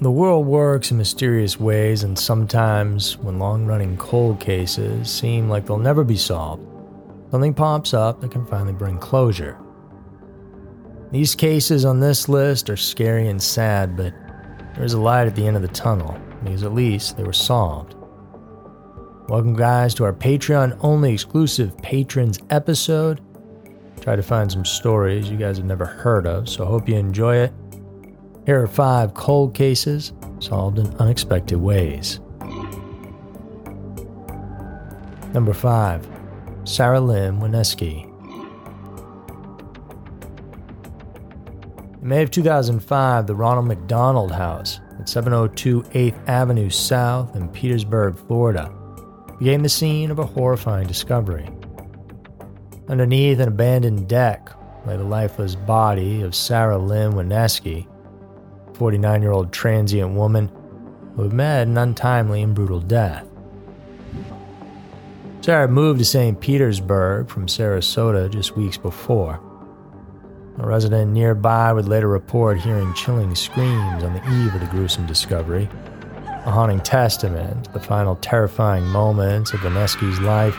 The world works in mysterious ways, and sometimes, when long running cold cases seem like they'll never be solved, something pops up that can finally bring closure. These cases on this list are scary and sad, but there's a light at the end of the tunnel, because at least they were solved. Welcome, guys, to our Patreon only exclusive Patrons episode. Try to find some stories you guys have never heard of, so I hope you enjoy it. Here are five cold cases solved in unexpected ways. Number 5. Sarah Lynn Wineski. In May of 2005, the Ronald McDonald House at 702 8th Avenue South in Petersburg, Florida, became the scene of a horrifying discovery. Underneath an abandoned deck lay the lifeless body of Sarah Lynn Wineski, 49 year old transient woman who had met an untimely and brutal death. Sarah moved to St. Petersburg from Sarasota just weeks before. A resident nearby would later report hearing chilling screams on the eve of the gruesome discovery, a haunting testament to the final terrifying moments of Wineski's life.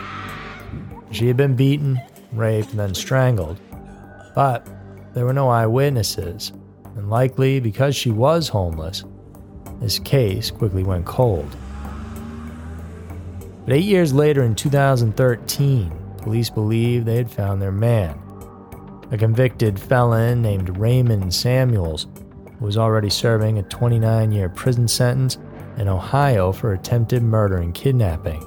She had been beaten, raped, and then strangled, but there were no eyewitnesses, and likely because she was homeless, this case quickly went cold. But eight years later, in 2013, police believed they had found their man. A convicted felon named Raymond Samuels, who was already serving a 29 year prison sentence in Ohio for attempted murder and kidnapping.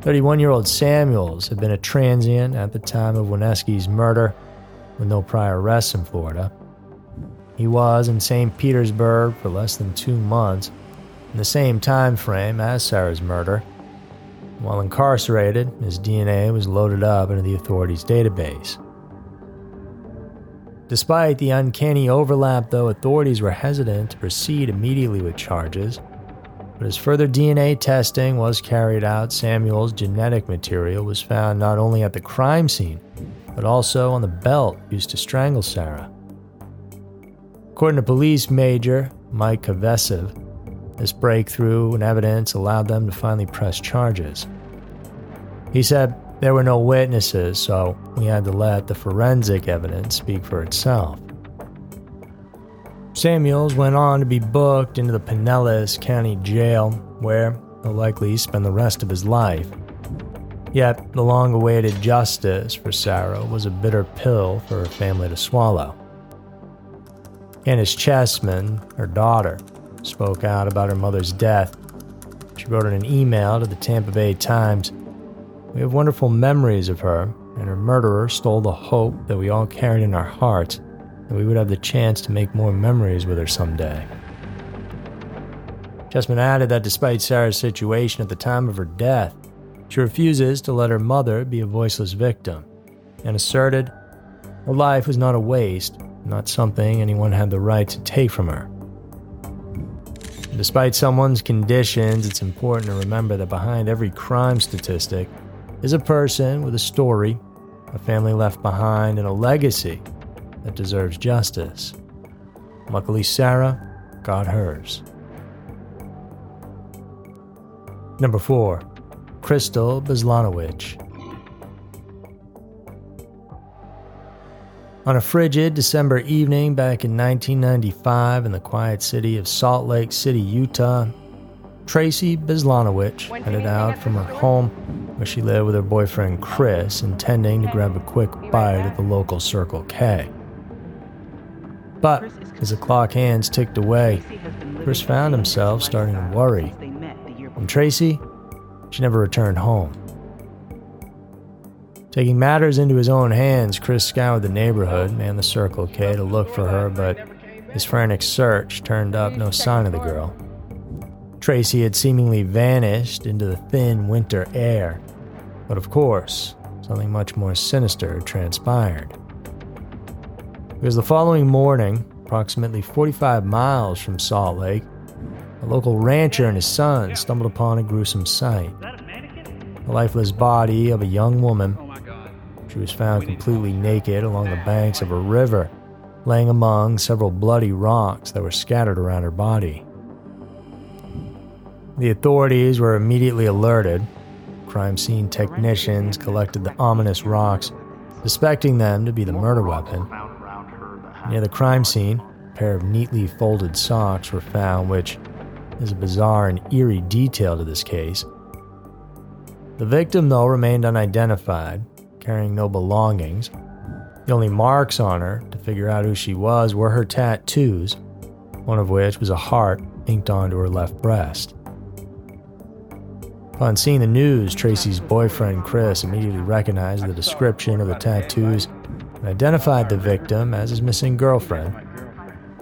31 year old Samuels had been a transient at the time of Wineski's murder with no prior arrests in Florida. He was in St. Petersburg for less than two months, in the same time frame as Sarah's murder. While incarcerated, his DNA was loaded up into the authorities' database. Despite the uncanny overlap, though, authorities were hesitant to proceed immediately with charges. But as further DNA testing was carried out, Samuel's genetic material was found not only at the crime scene, but also on the belt used to strangle Sarah. According to police major Mike Kovacsev, this breakthrough in evidence allowed them to finally press charges. He said there were no witnesses, so we had to let the forensic evidence speak for itself. Samuels went on to be booked into the Pinellas County Jail, where he'll likely spend the rest of his life. Yet, the long awaited justice for Sarah was a bitter pill for her family to swallow. Candace Chessman, her daughter, spoke out about her mother's death. She wrote in an email to the Tampa Bay Times We have wonderful memories of her, and her murderer stole the hope that we all carried in our hearts that we would have the chance to make more memories with her someday. Chessman added that despite Sarah's situation at the time of her death, she refuses to let her mother be a voiceless victim, and asserted her life was not a waste, not something anyone had the right to take from her. Despite someone's conditions, it's important to remember that behind every crime statistic is a person with a story, a family left behind, and a legacy that deserves justice. Luckily, Sarah got hers. Number 4. Crystal Beslanowitch. On a frigid December evening back in 1995 in the quiet city of Salt Lake City, Utah, Tracy Beslanowitch headed out from her home where she lived with her boyfriend Chris, intending to grab a quick bite at the local Circle K. But as the clock hands ticked away, Chris found himself starting to worry. And Tracy, she never returned home. Taking matters into his own hands, Chris scoured the neighborhood and the Circle K to look for her, but his frantic search turned up no sign of the girl. Tracy had seemingly vanished into the thin winter air, but of course, something much more sinister transpired. Because the following morning, approximately 45 miles from Salt Lake, a local rancher and his son stumbled upon a gruesome sight. The lifeless body of a young woman she was found completely naked along the banks of a river, laying among several bloody rocks that were scattered around her body. The authorities were immediately alerted. Crime scene technicians collected the ominous rocks, suspecting them to be the murder weapon. Near the crime scene, a pair of neatly folded socks were found, which is a bizarre and eerie detail to this case. The victim, though, remained unidentified, carrying no belongings. The only marks on her to figure out who she was were her tattoos, one of which was a heart inked onto her left breast. Upon seeing the news, Tracy's boyfriend Chris immediately recognized the description of the tattoos and identified the victim as his missing girlfriend.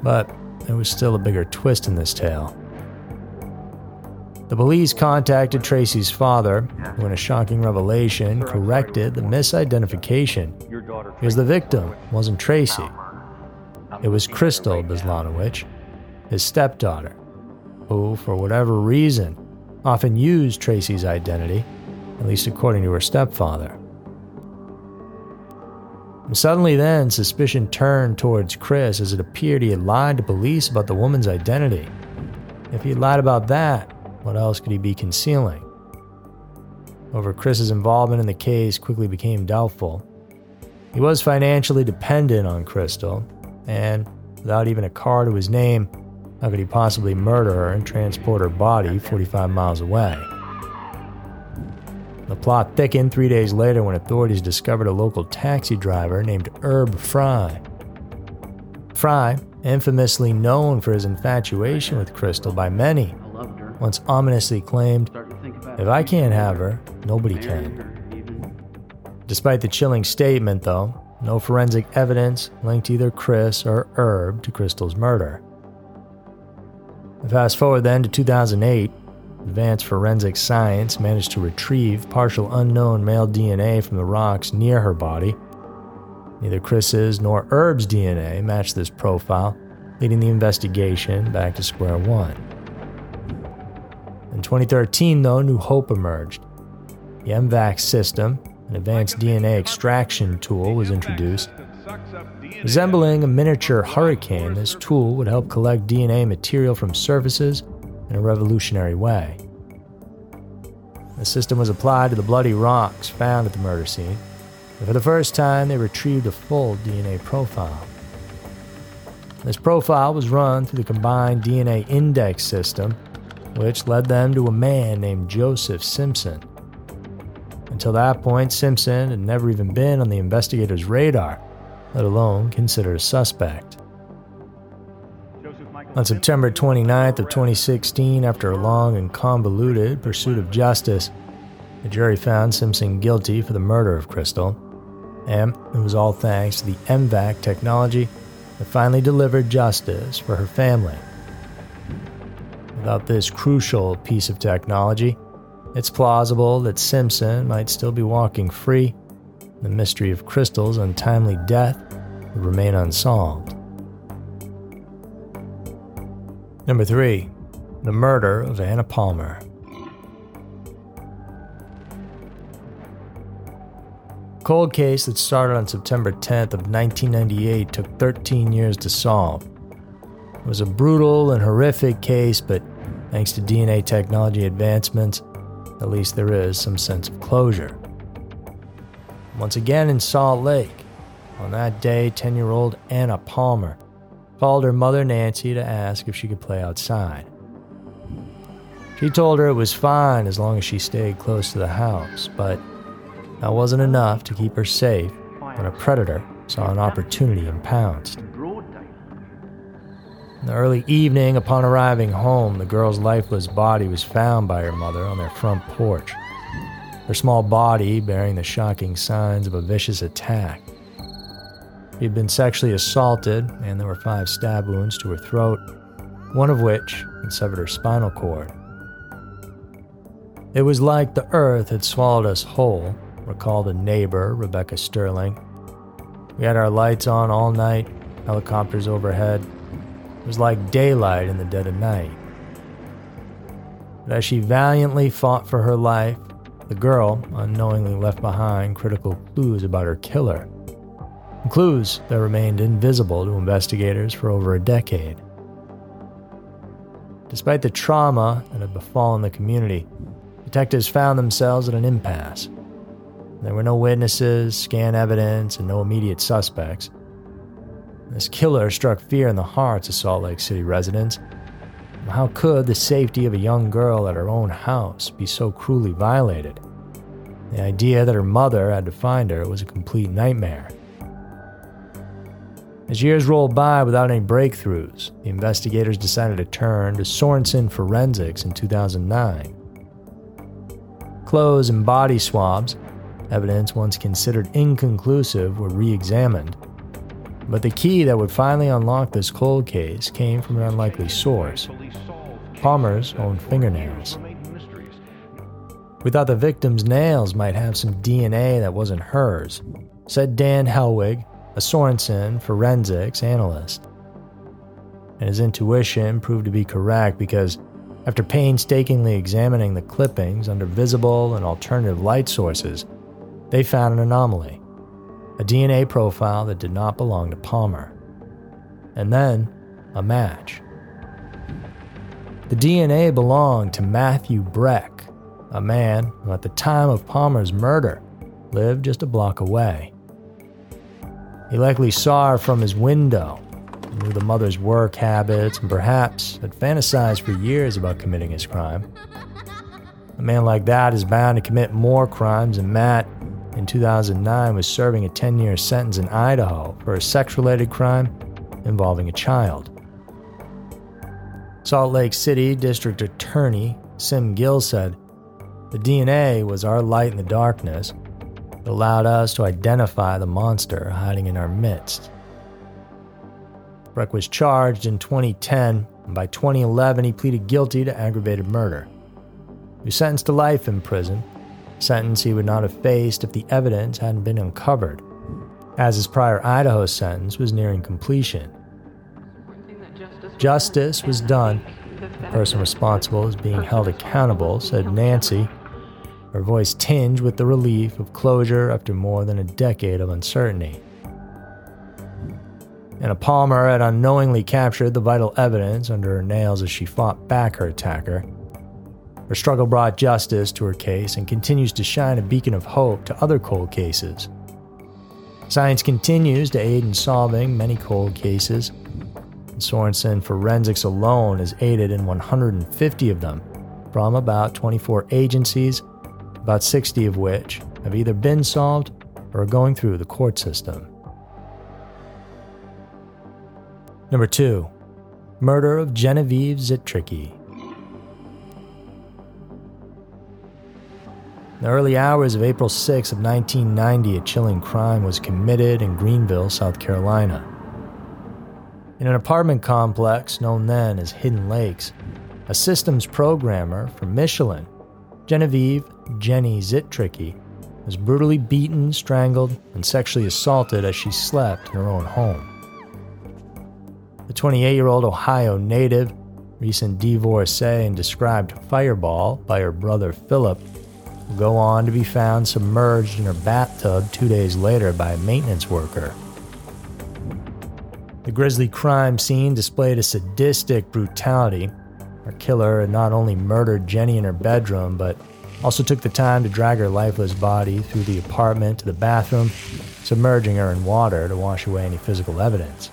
But there was still a bigger twist in this tale. The police contacted Tracy's father, who, in a shocking revelation, corrected the misidentification because the victim wasn't Tracy. It was Crystal Beslanowitch, his stepdaughter, who, for whatever reason, often used Tracy's identity, at least according to her stepfather. And suddenly, then, suspicion turned towards Chris as it appeared he had lied to police about the woman's identity. If he had lied about that, what else could he be concealing? Over Chris's involvement in the case quickly became doubtful. He was financially dependent on Crystal, and without even a car to his name, how could he possibly murder her and transport her body 45 miles away? The plot thickened three days later when authorities discovered a local taxi driver named Herb Fry. Fry, infamously known for his infatuation with Crystal by many, once ominously claimed, If I can't have her, nobody can. Despite the chilling statement, though, no forensic evidence linked either Chris or Herb to Crystal's murder. Fast forward then to 2008, advanced forensic science managed to retrieve partial unknown male DNA from the rocks near her body. Neither Chris's nor Herb's DNA matched this profile, leading the investigation back to square one. In 2013, though, new hope emerged. The MVAX system, an advanced DNA extraction tool, was introduced. Resembling a miniature hurricane, this tool would help collect DNA material from surfaces in a revolutionary way. The system was applied to the bloody rocks found at the murder scene, and for the first time, they retrieved a full DNA profile. This profile was run through the combined DNA index system which led them to a man named Joseph Simpson. Until that point, Simpson had never even been on the investigators' radar, let alone considered a suspect. On September 29th of 2016, after a long and convoluted pursuit of justice, the jury found Simpson guilty for the murder of Crystal, and it was all thanks to the M-Vac technology that finally delivered justice for her family. Without this crucial piece of technology, it's plausible that Simpson might still be walking free. The mystery of Crystal's untimely death would remain unsolved. Number 3. The Murder of Anna Palmer. Cold case that started on September 10th of 1998 took 13 years to solve. It was a brutal and horrific case, but Thanks to DNA technology advancements, at least there is some sense of closure. Once again in Salt Lake, On that day, 10 year old Anna Palmer called her mother Nancy to ask if she could play outside. She told her it was fine as long as she stayed close to the house, but that wasn't enough to keep her safe when a predator saw an opportunity and pounced. In the early evening, upon arriving home, the girl's lifeless body was found by her mother on their front porch, her small body bearing the shocking signs of a vicious attack. She had been sexually assaulted, and there were five stab wounds to her throat, one of which had severed her spinal cord. It was like the earth had swallowed us whole, recalled a neighbor, Rebecca Sterling. We had our lights on all night, helicopters overhead. It was like daylight in the dead of night. But as she valiantly fought for her life, the girl unknowingly left behind critical clues about her killer. Clues that remained invisible to investigators for over a decade. Despite the trauma that had befallen the community, detectives found themselves at an impasse. There were no witnesses, scan evidence, and no immediate suspects. This killer struck fear in the hearts of Salt Lake City residents. How could the safety of a young girl at her own house be so cruelly violated? The idea that her mother had to find her was a complete nightmare. As years rolled by without any breakthroughs, the investigators decided to turn to Sorenson Forensics in 2009. Clothes and body swabs, evidence once considered inconclusive, were re examined. But the key that would finally unlock this cold case came from an unlikely source Palmer's own fingernails. We thought the victim's nails might have some DNA that wasn't hers, said Dan Helwig, a Sorenson forensics analyst. And his intuition proved to be correct because after painstakingly examining the clippings under visible and alternative light sources, they found an anomaly a DNA profile that did not belong to Palmer. And then, a match. The DNA belonged to Matthew Breck, a man who, at the time of Palmer's murder, lived just a block away. He likely saw her from his window, knew the mother's work habits, and perhaps had fantasized for years about committing his crime. A man like that is bound to commit more crimes, and Matt, in 2009, was serving a 10 year sentence in Idaho for a sex related crime involving a child. Salt Lake City District Attorney Sim Gill said, The DNA was our light in the darkness it allowed us to identify the monster hiding in our midst. Breck was charged in 2010, and by 2011 he pleaded guilty to aggravated murder. He was sentenced to life in prison, sentence he would not have faced if the evidence hadn't been uncovered, as his prior Idaho sentence was nearing completion. Justice was done. The person responsible is being held accountable, said Nancy, her voice tinged with the relief of closure after more than a decade of uncertainty. Anna Palmer had unknowingly captured the vital evidence under her nails as she fought back her attacker. Her struggle brought justice to her case and continues to shine a beacon of hope to other cold cases. Science continues to aid in solving many cold cases. And Sorenson Forensics alone has aided in 150 of them from about 24 agencies about 60 of which have either been solved or are going through the court system. Number 2. Murder of Genevieve Zitricki. In the early hours of April 6 of 1990, a chilling crime was committed in Greenville, South Carolina. In an apartment complex known then as Hidden Lakes, a systems programmer from Michelin Genevieve Jenny Zitricki, was brutally beaten, strangled, and sexually assaulted as she slept in her own home. The 28 year old Ohio native, recent divorcee and described fireball by her brother Philip, will go on to be found submerged in her bathtub two days later by a maintenance worker. The grisly crime scene displayed a sadistic brutality our killer had not only murdered Jenny in her bedroom, but also took the time to drag her lifeless body through the apartment to the bathroom submerging her in water to wash away any physical evidence.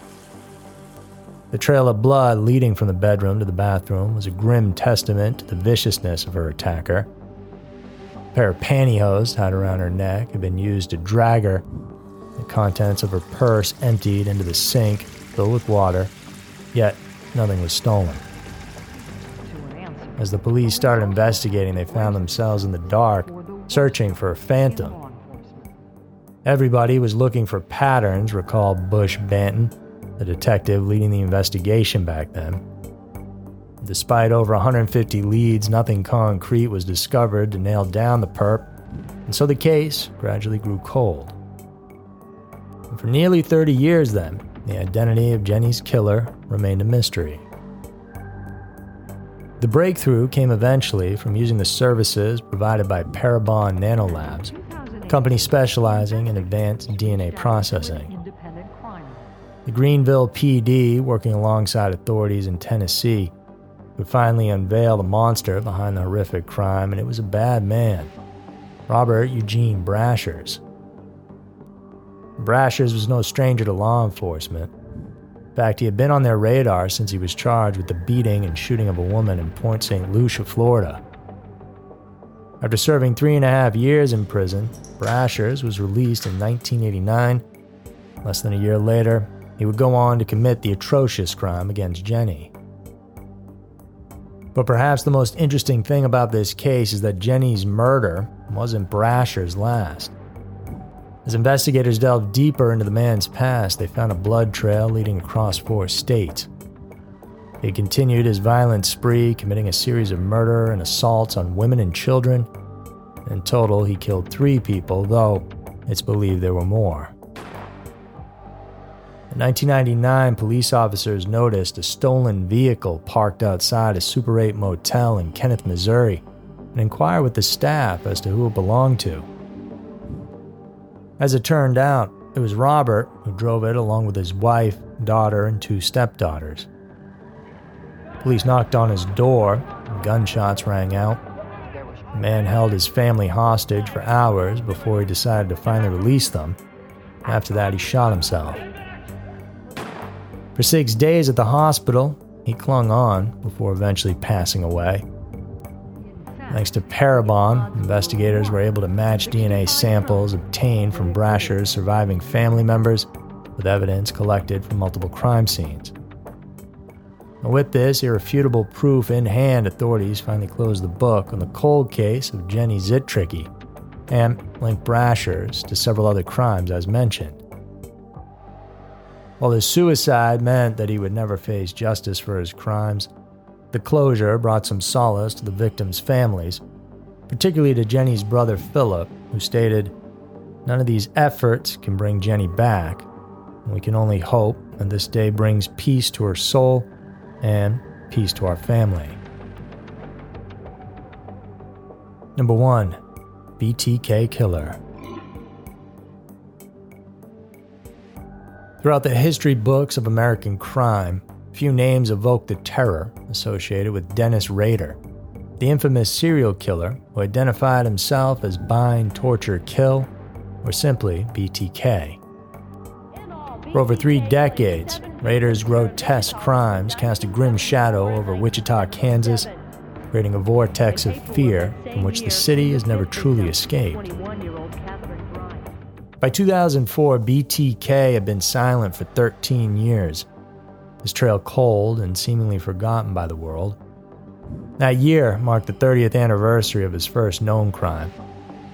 The trail of blood leading from the bedroom to the bathroom was a grim testament to the viciousness of her attacker. Pair of pantyhose tied around her neck had been used to drag her, the contents of her purse emptied into the sink filled with water, yet nothing was stolen. As the police started investigating, they found themselves in the dark, searching for a phantom. Everybody was looking for patterns, recalled Bush Banton, the detective leading the investigation back then. Despite over 150 leads, nothing concrete was discovered to nail down the perp, and so the case gradually grew cold. And for nearly 30 years, then, the identity of Jenny's killer remained a mystery. The breakthrough came eventually from using the services provided by Parabon Nanolabs, a company specializing in advanced DNA processing. The Greenville PD, working alongside authorities in Tennessee, would finally unveil the monster behind the horrific crime, and it was a bad man Robert Eugene Brashers. Brashers was no stranger to law enforcement In fact, he had been on their radar since he was charged with the beating and shooting of a woman in Port St. Lucie, Florida. After serving three and a half years in prison, Brashers was released in 1989. Less than a year later, he would go on to commit the atrocious crime against Jenny. But perhaps the most interesting thing about this case is that Jenny's murder wasn't Brasher's last. As investigators delved deeper into the man's past, they found a blood trail leading across four states. He continued his violent spree, committing a series of murder and assaults on women and children. In total, he killed three people, though it's believed there were more. In 1999, police officers noticed a stolen vehicle parked outside a Super 8 motel in Kennett, Missouri, and inquired with the staff as to who it belonged to. As it turned out, it was Robert who drove it along with his wife, daughter, and two stepdaughters. Police knocked on his door, gunshots rang out. The man held his family hostage for hours before he decided to finally release them. After that, he shot himself. For six days at the hospital, he clung on before eventually passing away. Thanks to Parabon, investigators were able to match DNA samples obtained from Brasher's surviving family members with evidence collected from multiple crime scenes. And with this irrefutable proof in hand, authorities finally closed the book on the cold case of Jenny Zitricki and linked Brasher's to several other crimes as mentioned. While his suicide meant that he would never face justice for his crimes, the closure brought some solace to the victims' families, particularly to Jenny's brother Philip, who stated, None of these efforts can bring Jenny back. We can only hope that this day brings peace to her soul and peace to our family. Number 1 BTK Killer. Throughout the history books of American crime, Few names evoke the terror associated with Dennis Rader, the infamous serial killer who identified himself as Bind, Torture, Kill, or simply BTK. For over three decades, Rader's grotesque crimes cast a grim shadow over Wichita, Kansas, creating a vortex of fear from which the city has never truly escaped. By 2004, BTK had been silent for 13 years, his trail cold and seemingly forgotten by the world. That year marked the 30th anniversary of his first known crime,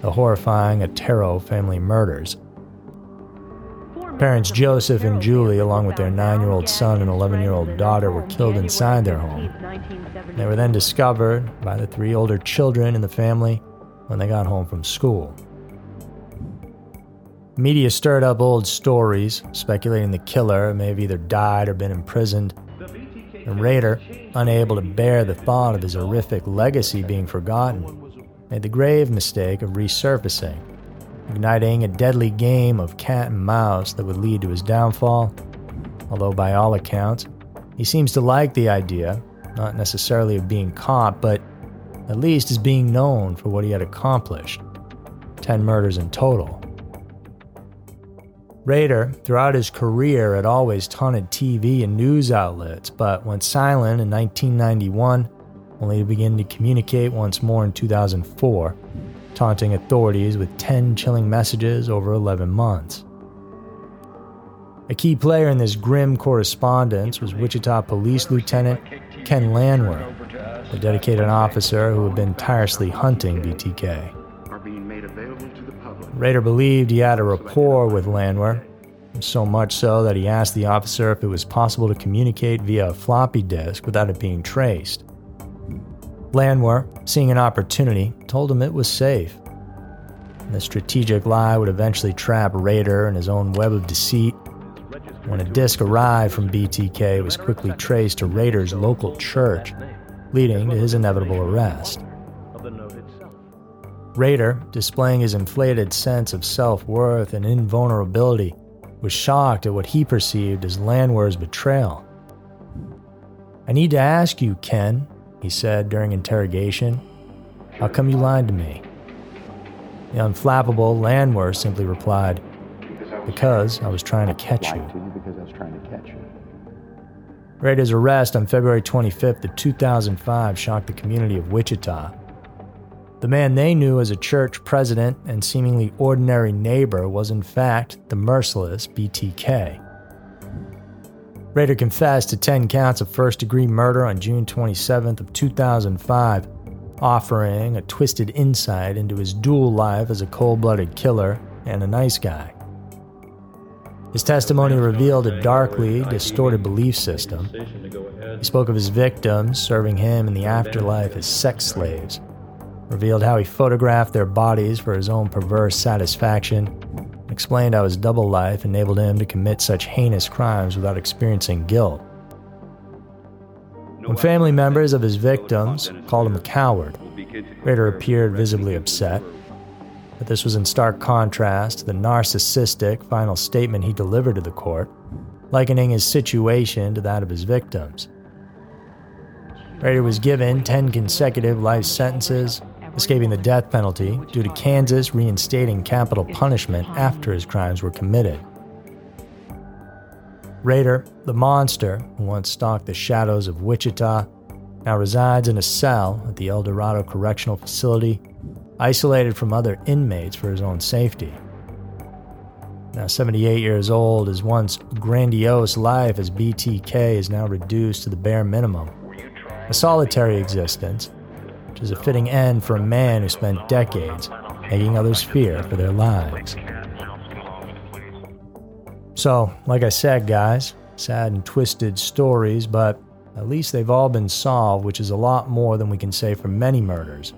the horrifying Otero family murders. Parents Joseph and Julie, along with their nine year old son and 11 year old daughter, were killed inside their home. They were then discovered by the three older children in the family when they got home from school. Media stirred up old stories, speculating the killer may have either died or been imprisoned. And Rader, unable to bear the thought of his horrific legacy being forgotten, made the grave mistake of resurfacing, igniting a deadly game of cat and mouse that would lead to his downfall. Although, by all accounts, he seems to like the idea, not necessarily of being caught, but at least as being known for what he had accomplished 10 murders in total. Rader, throughout his career, had always taunted TV and news outlets, but went silent in 1991, only to begin to communicate once more in 2004, taunting authorities with 10 chilling messages over 11 months. A key player in this grim correspondence was Wichita Police Lieutenant Ken Landwehr, a dedicated officer who had been tirelessly hunting BTK. Rader believed he had a rapport with Landwehr, so much so that he asked the officer if it was possible to communicate via a floppy disk without it being traced. Landwehr, seeing an opportunity, told him it was safe. The strategic lie would eventually trap Rader in his own web of deceit. When a disk arrived from BTK, it was quickly traced to Rader's local church, leading to his inevitable arrest. Rader, displaying his inflated sense of self worth and invulnerability, was shocked at what he perceived as Landwehr's betrayal. I need to ask you, Ken, he said during interrogation, how come you lied to me? The unflappable Landwehr simply replied, Because I was trying to catch you. Rader's arrest on February 25th of 2005 shocked the community of Wichita the man they knew as a church president and seemingly ordinary neighbor was in fact the merciless BTK. Rader confessed to 10 counts of first-degree murder on June 27th of 2005, offering a twisted insight into his dual life as a cold-blooded killer and a nice guy. His testimony revealed a darkly distorted belief system. He spoke of his victims serving him in the afterlife as sex slaves revealed how he photographed their bodies for his own perverse satisfaction, explained how his double life enabled him to commit such heinous crimes without experiencing guilt. When family members of his victims called him a coward, Rader appeared visibly upset. But this was in stark contrast to the narcissistic final statement he delivered to the court, likening his situation to that of his victims. Rader was given 10 consecutive life sentences escaping the death penalty due to Kansas reinstating capital punishment after his crimes were committed. Rader, the monster who once stalked the shadows of Wichita, now resides in a cell at the El Dorado Correctional Facility, isolated from other inmates for his own safety. Now 78 years old, his once grandiose life as BTK is now reduced to the bare minimum. A solitary existence which is a fitting end for a man who spent decades making others fear for their lives. So, like I said, guys, sad and twisted stories, but at least they've all been solved, which is a lot more than we can say for many murders.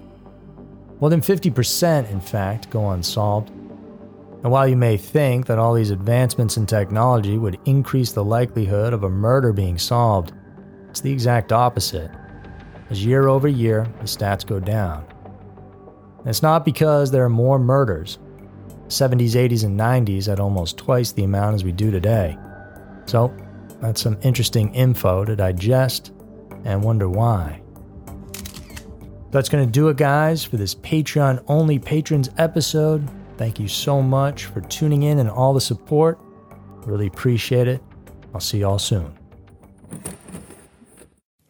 More than 50%, in fact, go unsolved. And while you may think that all these advancements in technology would increase the likelihood of a murder being solved, it's the exact opposite as year over year the stats go down. And it's not because there are more murders. 70s, 80s, and 90s had almost twice the amount as we do today. So, that's some interesting info to digest and wonder why. That's going to do it, guys, for this Patreon only patrons episode. Thank you so much for tuning in and all the support. Really appreciate it. I'll see y'all soon.